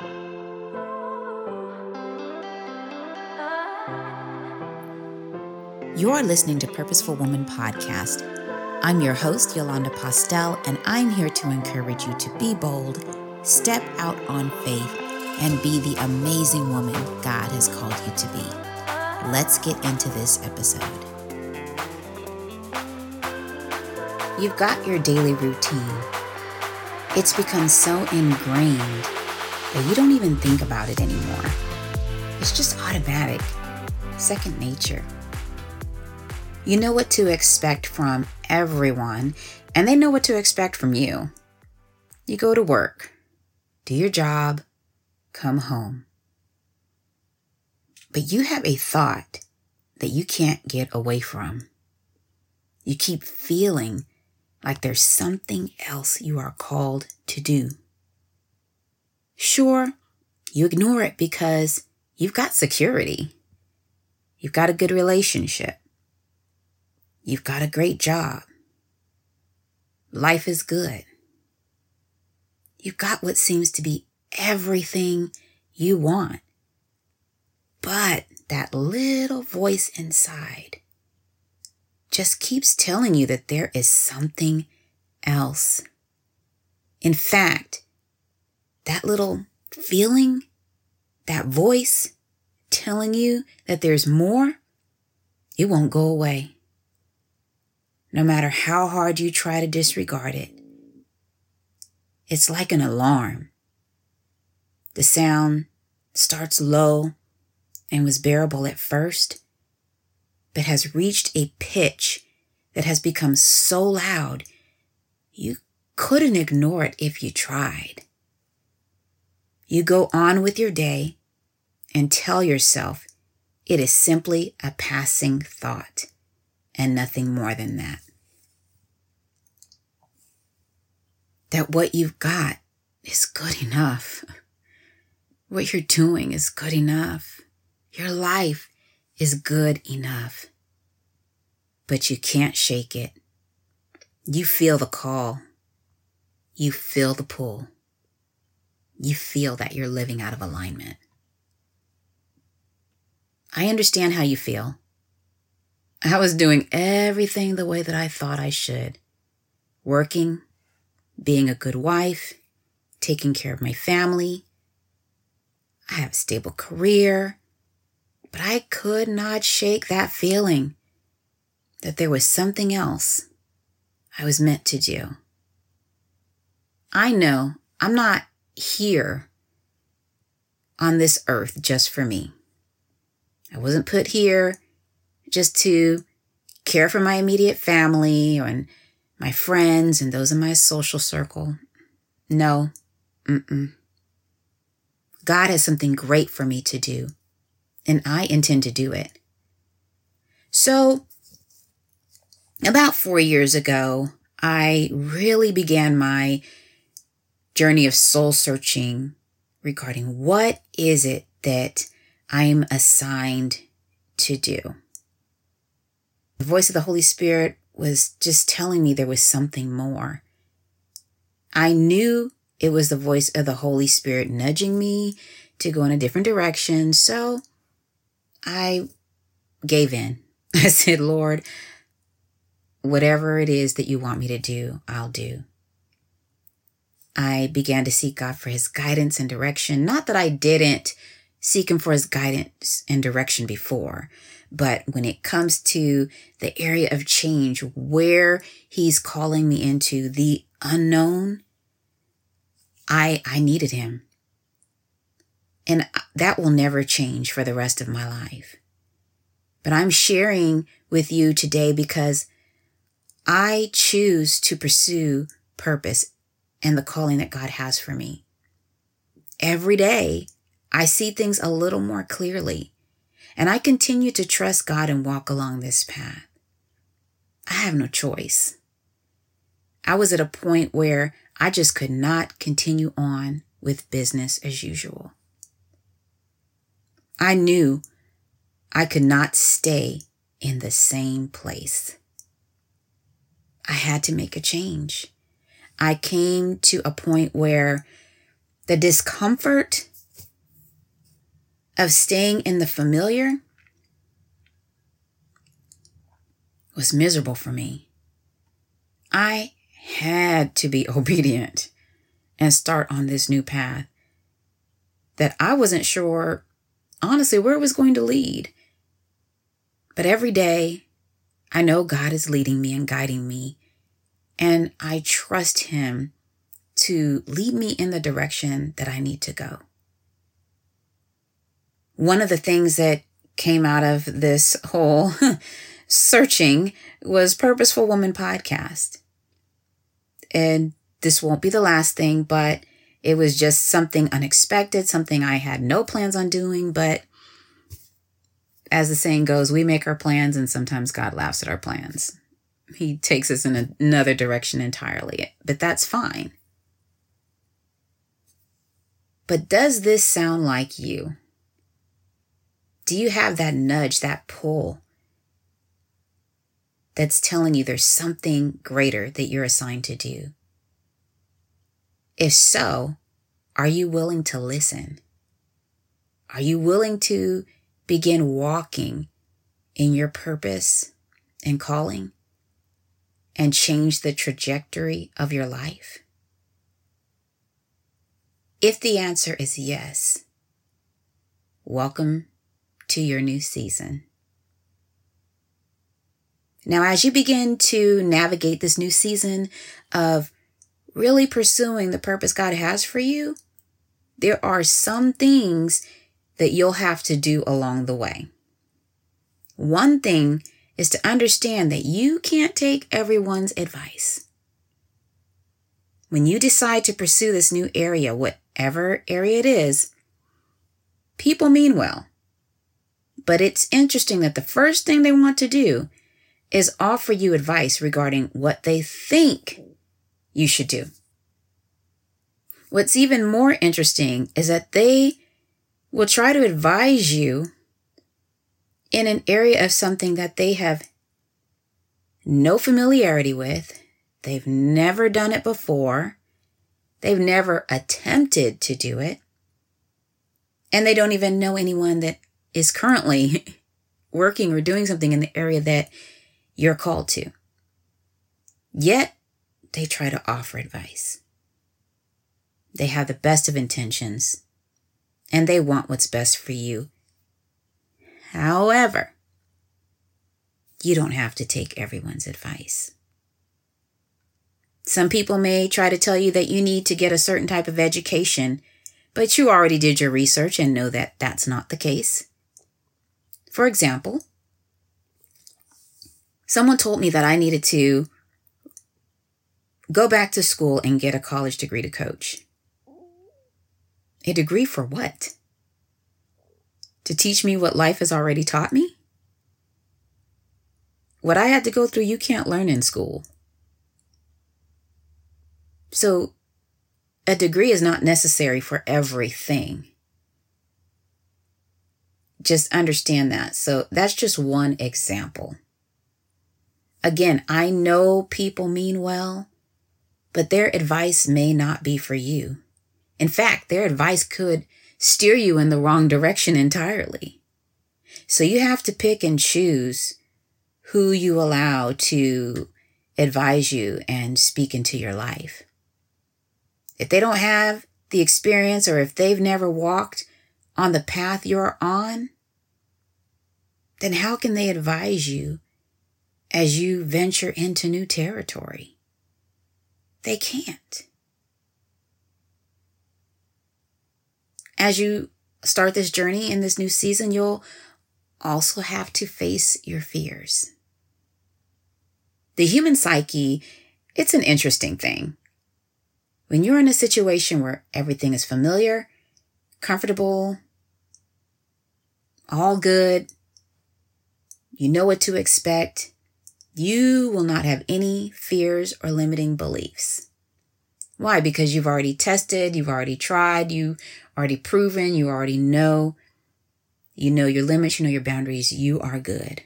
You're listening to Purposeful Woman Podcast. I'm your host, Yolanda Postel, and I'm here to encourage you to be bold, step out on faith, and be the amazing woman God has called you to be. Let's get into this episode. You've got your daily routine. It's become so ingrained you don't even think about it anymore. It's just automatic, second nature. You know what to expect from everyone, and they know what to expect from you. You go to work, do your job, come home. But you have a thought that you can't get away from. You keep feeling like there's something else you are called to do. Sure, you ignore it because you've got security. You've got a good relationship. You've got a great job. Life is good. You've got what seems to be everything you want. But that little voice inside just keeps telling you that there is something else. In fact, that little feeling, that voice telling you that there's more, it won't go away no matter how hard you try to disregard it. It's like an alarm. The sound starts low and was bearable at first, but has reached a pitch that has become so loud you couldn't ignore it if you tried. You go on with your day and tell yourself it is simply a passing thought and nothing more than that. That what you've got is good enough. What you're doing is good enough. Your life is good enough. But you can't shake it. You feel the call. You feel the pull. You feel that you're living out of alignment. I understand how you feel. I was doing everything the way that I thought I should working, being a good wife, taking care of my family. I have a stable career, but I could not shake that feeling that there was something else I was meant to do. I know I'm not here on this earth just for me. I wasn't put here just to care for my immediate family and my friends and those in my social circle. No, mm-mm. God has something great for me to do, and I intend to do it. So, about four years ago, I really began my journey of soul searching regarding what is it that I'm assigned to do. The voice of the Holy Spirit was just telling me there was something more. I knew it was the voice of the Holy Spirit nudging me to go in a different direction. So I gave in. I said, Lord, whatever it is that you want me to do, I'll do. I began to seek God for his guidance and direction. Not that I didn't seek him for his guidance and direction before, but when it comes to the area of change, where he's calling me into the unknown, I, I needed him. And that will never change for the rest of my life. But I'm sharing with you today because I choose to pursue purpose and the calling that God has for me. Every day, I see things a little more clearly. And I continue to trust God and walk along this path. I have no choice. I was at a point where I just could not continue on with business as usual. I knew I could not stay in the same place. I had to make a change. I came to a point where the discomfort of staying in the familiar was miserable for me. I had to be obedient and start on this new path that I wasn't sure, honestly, where it was going to lead. But every day, I know God is leading me and guiding me, and I trust Him to lead me in the direction that I need to go. One of the things that came out of this whole searching was Purposeful Woman podcast. And this won't be the last thing, but it was just something unexpected, something I had no plans on doing. But as the saying goes, we make our plans, and sometimes God laughs at our plans. He takes us in another direction entirely, but that's fine. But does this sound like you? Do you have that nudge, that pull that's telling you there's something greater that you're assigned to do? If so, are you willing to listen? Are you willing to begin walking in your purpose and calling and change the trajectory of your life? If the answer is yes, welcome to your new season. Now, as you begin to navigate this new season of really pursuing the purpose God has for you, there are some things that you'll have to do along the way. One thing is to understand that you can't take everyone's advice. When you decide to pursue this new area, whatever area it is, people mean well. But it's interesting that the first thing they want to do is offer you advice regarding what they think you should do. What's even more interesting is that they will try to advise you in an area of something that they have no familiarity with. They've never done it before. They've never attempted to do it. And they don't even know anyone that is currently working or doing something in the area that you're called to. Yet they try to offer advice. They have the best of intentions and they want what's best for you. However, you don't have to take everyone's advice. Some people may try to tell you that you need to get a certain type of education, but you already did your research and know that that's not the case. For example, someone told me that I needed to go back to school and get a college degree to coach. A degree for what? To teach me what life has already taught me? What I had to go through, you can't learn in school. So, a degree is not necessary for everything. Just understand that. So, that's just one example. Again, I know people mean well, but their advice may not be for you. In fact, their advice could steer you in the wrong direction entirely. So you have to pick and choose who you allow to advise you and speak into your life. If they don't have the experience or if they've never walked on the path you're on, then how can they advise you as you venture into new territory? They can't. As you start this journey in this new season, you'll also have to face your fears. The human psyche, it's an interesting thing. When you're in a situation where everything is familiar, comfortable, all good, you know what to expect, you will not have any fears or limiting beliefs. Why? Because you've already tested, you've already tried, you already proven, you already know. You know your limits, you know your boundaries, you are good.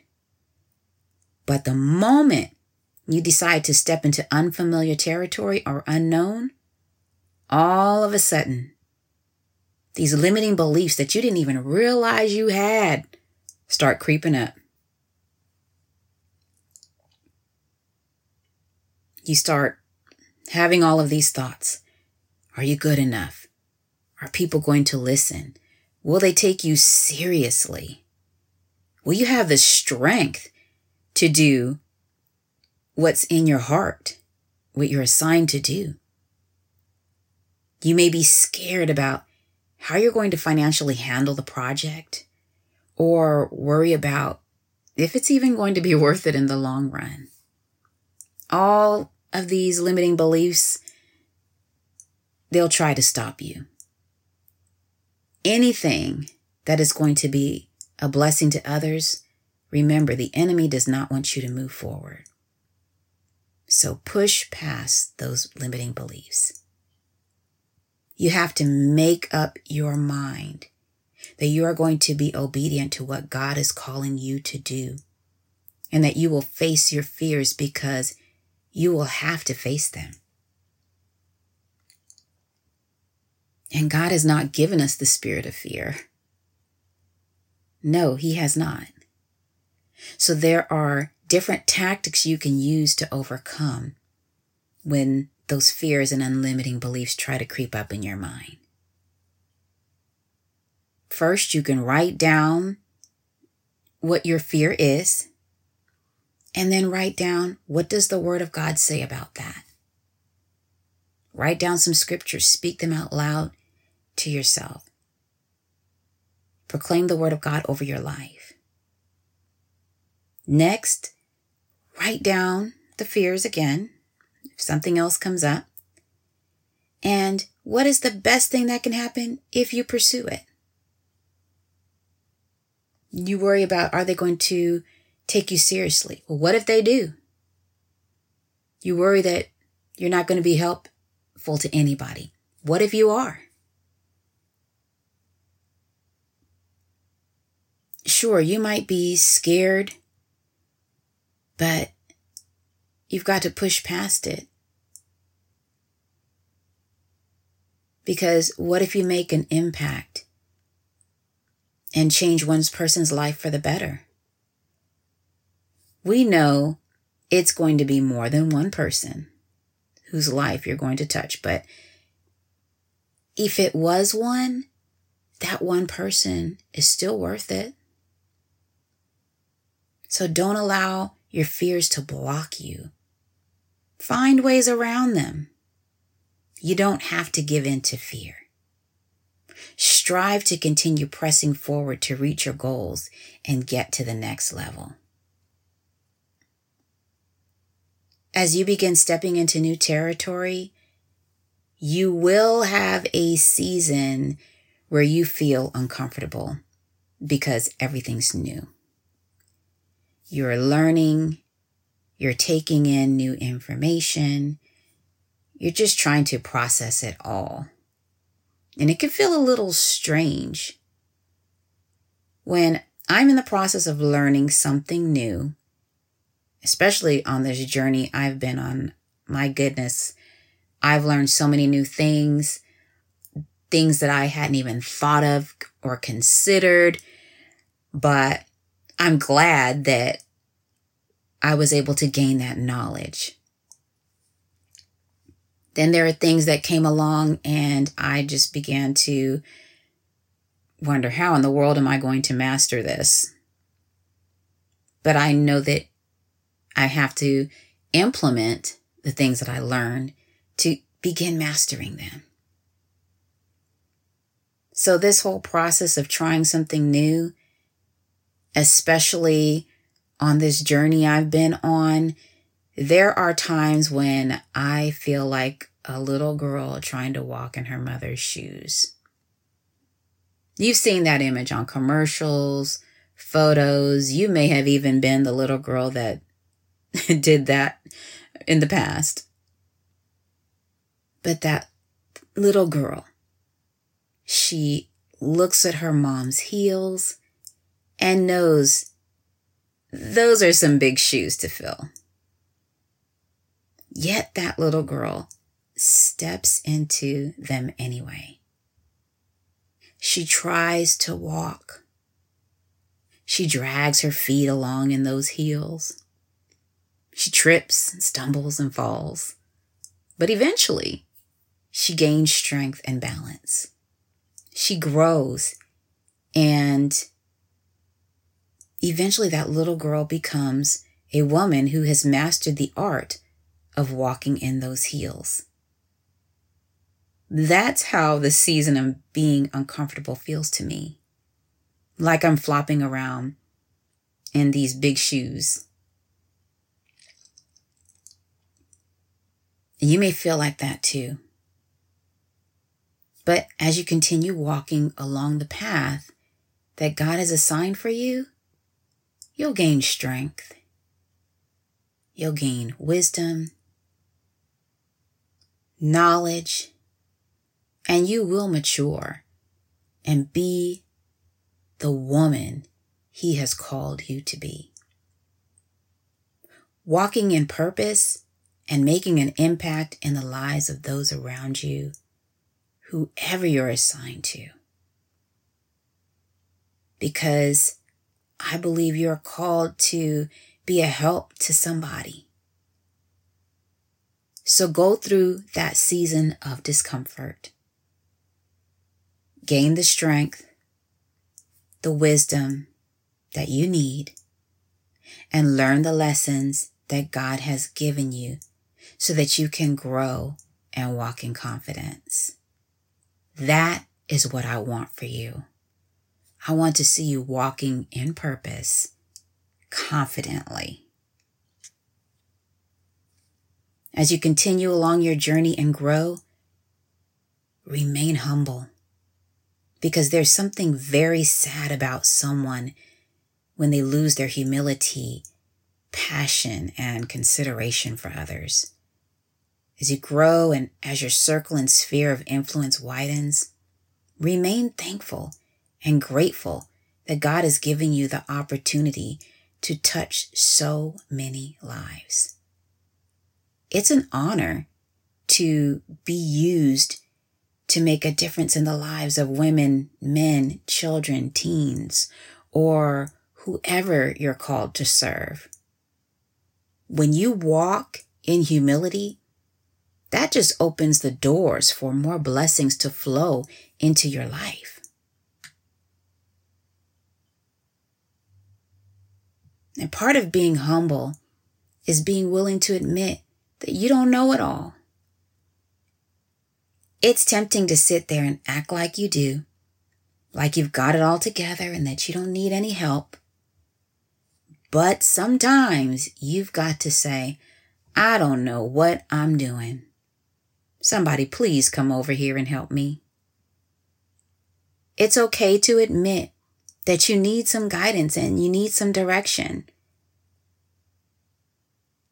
But the moment you decide to step into unfamiliar territory or unknown, all of a sudden these limiting beliefs that you didn't even realize you had start creeping up. You start having all of these thoughts. Are you good enough? Are people going to listen? Will they take you seriously? Will you have the strength to do what's in your heart, what you're assigned to do? You may be scared about how you're going to financially handle the project or worry about if it's even going to be worth it in the long run. All of these limiting beliefs, they'll try to stop you. Anything that is going to be a blessing to others, remember the enemy does not want you to move forward. So push past those limiting beliefs. You have to make up your mind that you are going to be obedient to what God is calling you to do and that you will face your fears because you will have to face them. And God has not given us the spirit of fear. No, He has not. So there are different tactics you can use to overcome when those fears and unlimiting beliefs try to creep up in your mind. First, you can write down what your fear is, and then write down what does the word of God say about that. Write down some scriptures, speak them out loud to yourself. Proclaim the word of God over your life. Next, write down the fears again if something else comes up. And what is the best thing that can happen if you pursue it? You worry about are they going to take you seriously? Well, what if they do? You worry that you're not going to be helpful to anybody. What if you are? Sure, you might be scared, but you've got to push past it. Because what if you make an impact and change one person's life for the better? We know it's going to be more than one person whose life you're going to touch, but if it was one, that one person is still worth it. So don't allow your fears to block you. Find ways around them. You don't have to give in to fear. Strive to continue pressing forward to reach your goals and get to the next level. As you begin stepping into new territory, you will have a season where you feel uncomfortable because everything's new. You're learning, you're taking in new information, you're just trying to process it all. And it can feel a little strange. When I'm in the process of learning something new, especially on this journey I've been on, my goodness, I've learned so many new things, things that I hadn't even thought of or considered. But I'm glad that I was able to gain that knowledge. Then there are things that came along, and I just began to wonder how in the world am I going to master this? But I know that I have to implement the things that I learned to begin mastering them. So, this whole process of trying something new, especially on this journey I've been on, there are times when I feel like a little girl trying to walk in her mother's shoes. You've seen that image on commercials, photos. You may have even been the little girl that did that in the past. But that little girl, she looks at her mom's heels and knows those are some big shoes to fill. Yet that little girl steps into them anyway. she tries to walk. She drags her feet along in those heels. She trips and stumbles and falls. But eventually, she gains strength and balance. She grows and eventually that little girl becomes a woman who has mastered the art of walking in those heels. That's how the season of being uncomfortable feels to me. Like I'm flopping around in these big shoes. You may feel like that too. But as you continue walking along the path that God has assigned for you, you'll gain strength. You'll gain wisdom, knowledge, and you will mature and be the woman He has called you to be. Walking in purpose and making an impact in the lives of those around you, whoever you're assigned to. Because I believe you're called to be a help to somebody. So go through that season of discomfort gain the strength, the wisdom that you need, and learn the lessons that God has given you so that you can grow and walk in confidence. That is what I want for you. I want to see you walking in purpose confidently. As you continue along your journey and grow, remain humble because there's something very sad about someone when they lose their humility, passion, and consideration for others. As you grow and as your circle and sphere of influence widens, remain thankful and grateful that God has given you the opportunity to touch so many lives. It's an honor to be used to make a difference in the lives of women, men, children, teens, or whoever you're called to serve. When you walk in humility, that just opens the doors for more blessings to flow into your life. And part of being humble is being willing to admit that you don't know it all. It's tempting to sit there and act like you do, like you've got it all together and that you don't need any help. But sometimes you've got to say, I don't know what I'm doing. Somebody please come over here and help me. It's okay to admit that you need some guidance and you need some direction.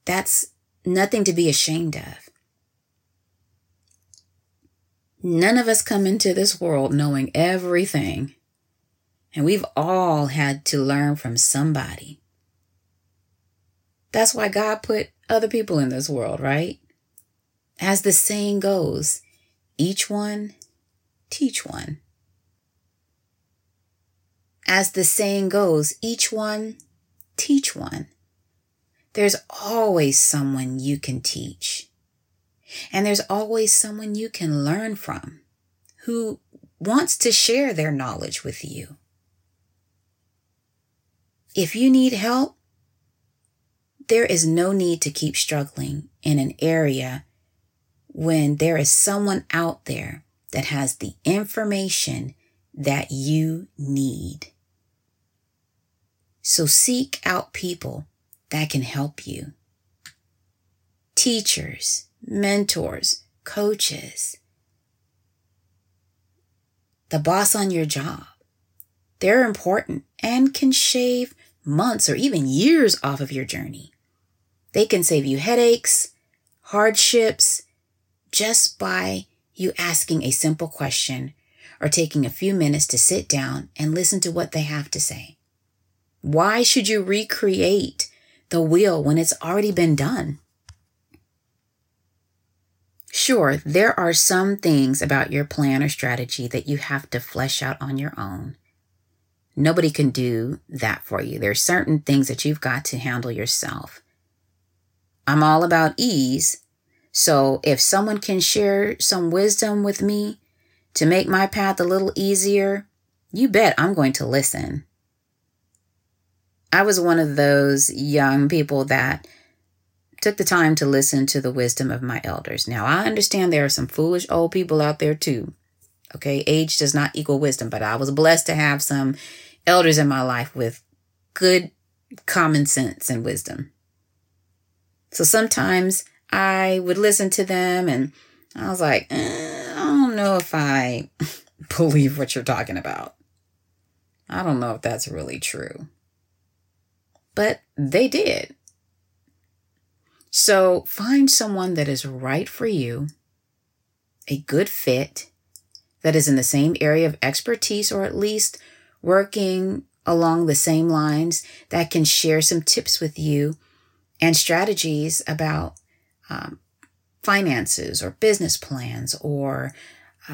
That's nothing to be ashamed of. None of us come into this world knowing everything. And we've all had to learn from somebody. That's why God put other people in this world, right? As the saying goes, each one teach one. As the saying goes, each one teach one. There's always someone you can teach. And there's always someone you can learn from who wants to share their knowledge with you. If you need help, there is no need to keep struggling in an area when there is someone out there that has the information that you need. So seek out people that can help you. Teachers, mentors, coaches, the boss on your job. They're important and can shave months or even years off of your journey. They can save you headaches, hardships, just by you asking a simple question or taking a few minutes to sit down and listen to what they have to say. Why should you recreate the wheel when it's already been done? Sure, there are some things about your plan or strategy that you have to flesh out on your own. Nobody can do that for you. There are certain things that you've got to handle yourself. I'm all about ease. So if someone can share some wisdom with me to make my path a little easier, you bet I'm going to listen. I was one of those young people that took the time to listen to the wisdom of my elders. Now, I understand there are some foolish old people out there too. Okay, age does not equal wisdom, but I was blessed to have some elders in my life with good common sense and wisdom. So sometimes I would listen to them and I was like, eh, I don't know if I believe what you're talking about. I don't know if that's really true. But they did. So find someone that is right for you, a good fit, that is in the same area of expertise or at least working along the same lines that can share some tips with you and strategies about um, finances or business plans or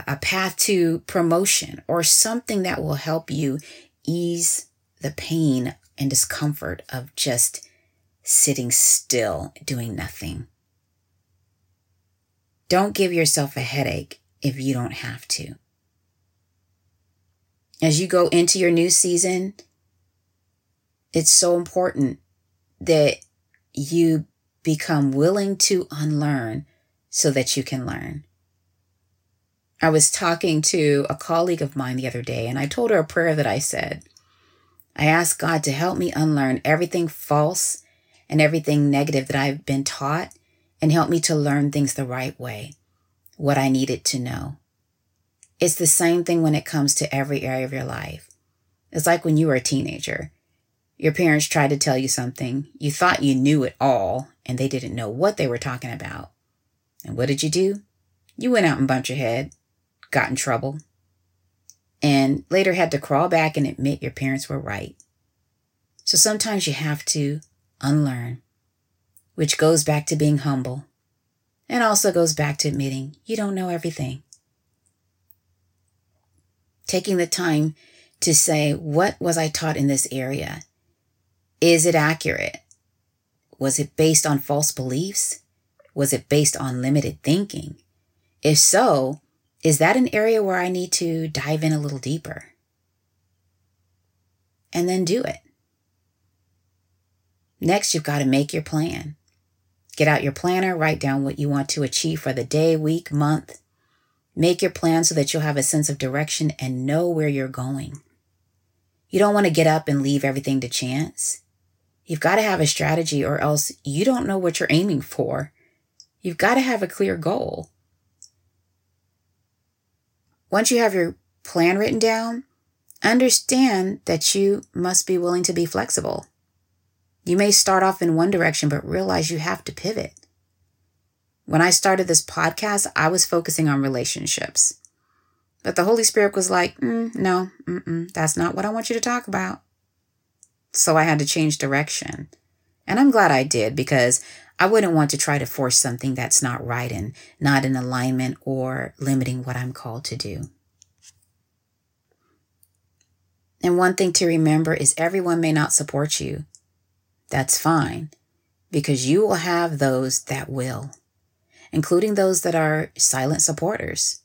a path to promotion or something that will help you ease the pain and discomfort of just sitting still, doing nothing. Don't give yourself a headache if you don't have to. As you go into your new season, it's so important that you become willing to unlearn so that you can learn. I was talking to a colleague of mine the other day, and I told her a prayer that I said. I asked God to help me unlearn everything false and everything negative that I've been taught and help me to learn things the right way, what I needed to know. It's the same thing when it comes to every area of your life. It's like when you were a teenager. Your parents tried to tell you something, you thought you knew it all, and they didn't know what they were talking about. And what did you do? You went out and bumped your head, got in trouble, and later had to crawl back and admit your parents were right. So sometimes you have to unlearn, which goes back to being humble and also goes back to admitting you don't know everything. Taking the time to say, what was I taught in this area? Is it accurate? Was it based on false beliefs? Was it based on limited thinking? If so, is that an area where I need to dive in a little deeper? And then do it. Next, you've got to make your plan. Get out your planner, write down what you want to achieve for the day, week, month. Make your plan so that you'll have a sense of direction and know where you're going. You don't want to get up and leave everything to chance. You've got to have a strategy or else you don't know what you're aiming for. You've got to have a clear goal. Once you have your plan written down, understand that you must be willing to be flexible. You may start off in one direction, but realize you have to pivot. When I started this podcast, I was focusing on relationships. But the Holy Spirit was like, mm, no, that's not what I want you to talk about. So I had to change direction. And I'm glad I did because I wouldn't want to try to force something that's not right and not in alignment or limiting what I'm called to do. And one thing to remember is everyone may not support you that's fine because you will have those that will, including those that are silent supporters.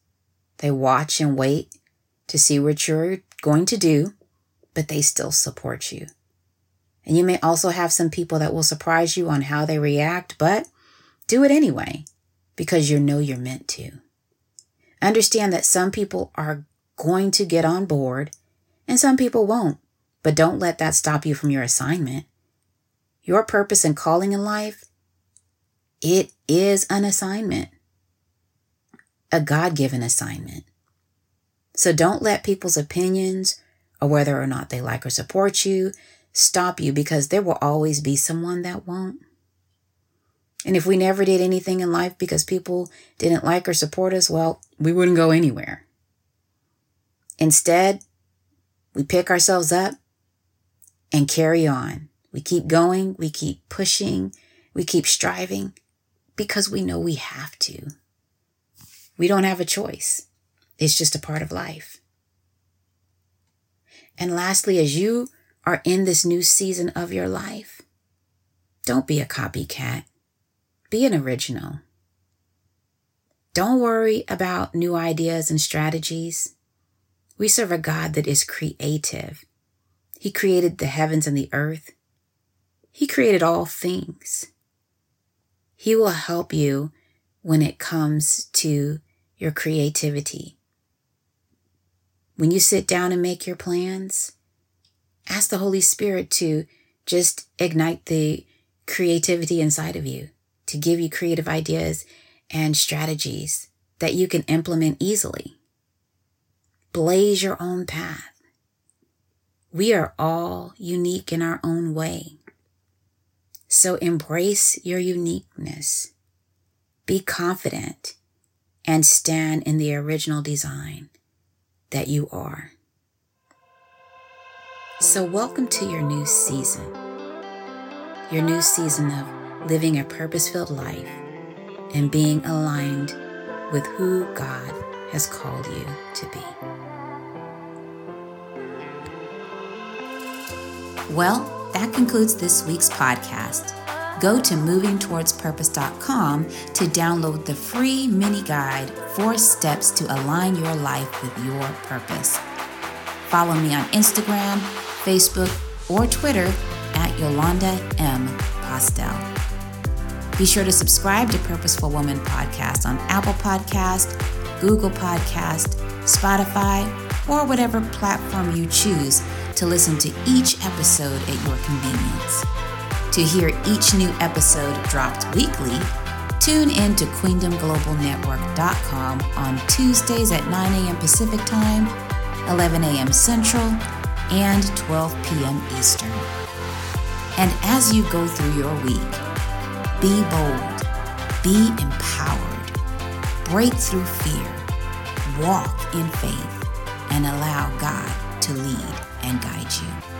They watch and wait to see what you're going to do, but they still support you. And you may also have some people that will surprise you on how they react, but do it anyway because you know you're meant to. Understand that some people are going to get on board and some people won't, but don't let that stop you from your assignment your purpose and calling in life, it is an assignment, a God given assignment. So don't let people's opinions or whether or not they like or support you stop you because there will always be someone that won't. And if we never did anything in life because people didn't like or support us, well, we wouldn't go anywhere. Instead, we pick ourselves up and carry on. We keep going, we keep pushing, we keep striving because we know we have to. We don't have a choice. It's just a part of life. And lastly, as you are in this new season of your life, don't be a copycat. Be an original. Don't worry about new ideas and strategies. We serve a God that is creative. He created the heavens and the earth. He created all things. He will help you when it comes to your creativity. When you sit down and make your plans, ask the Holy Spirit to just ignite the creativity inside of you, to give you creative ideas and strategies that you can implement easily. Blaze your own path. We are all unique in our own way. So embrace your uniqueness. Be confident and stand in the original design that you are. So, welcome to your new season. Your new season of living a purpose filled life and being aligned with who God has called you to be. Well, that concludes this week's podcast go to movingtowardspurpose.com to download the free mini guide, Four Steps to Align Your Life with Your Purpose. Follow me on Instagram, Facebook, or Twitter at Yolanda M. Postel. Be sure to subscribe to Purposeful Woman Podcast on Apple Podcast, Google Podcast, Spotify, or whatever platform you choose to listen to each episode at your convenience. To hear each new episode dropped weekly, tune in to queendomglobalnetwork.com on Tuesdays at 9 a.m. Pacific Time, 11 a.m. Central, and 12 p.m. Eastern. And as you go through your week, be bold, be empowered, break through fear, walk in faith, and allow God to lead and guide you.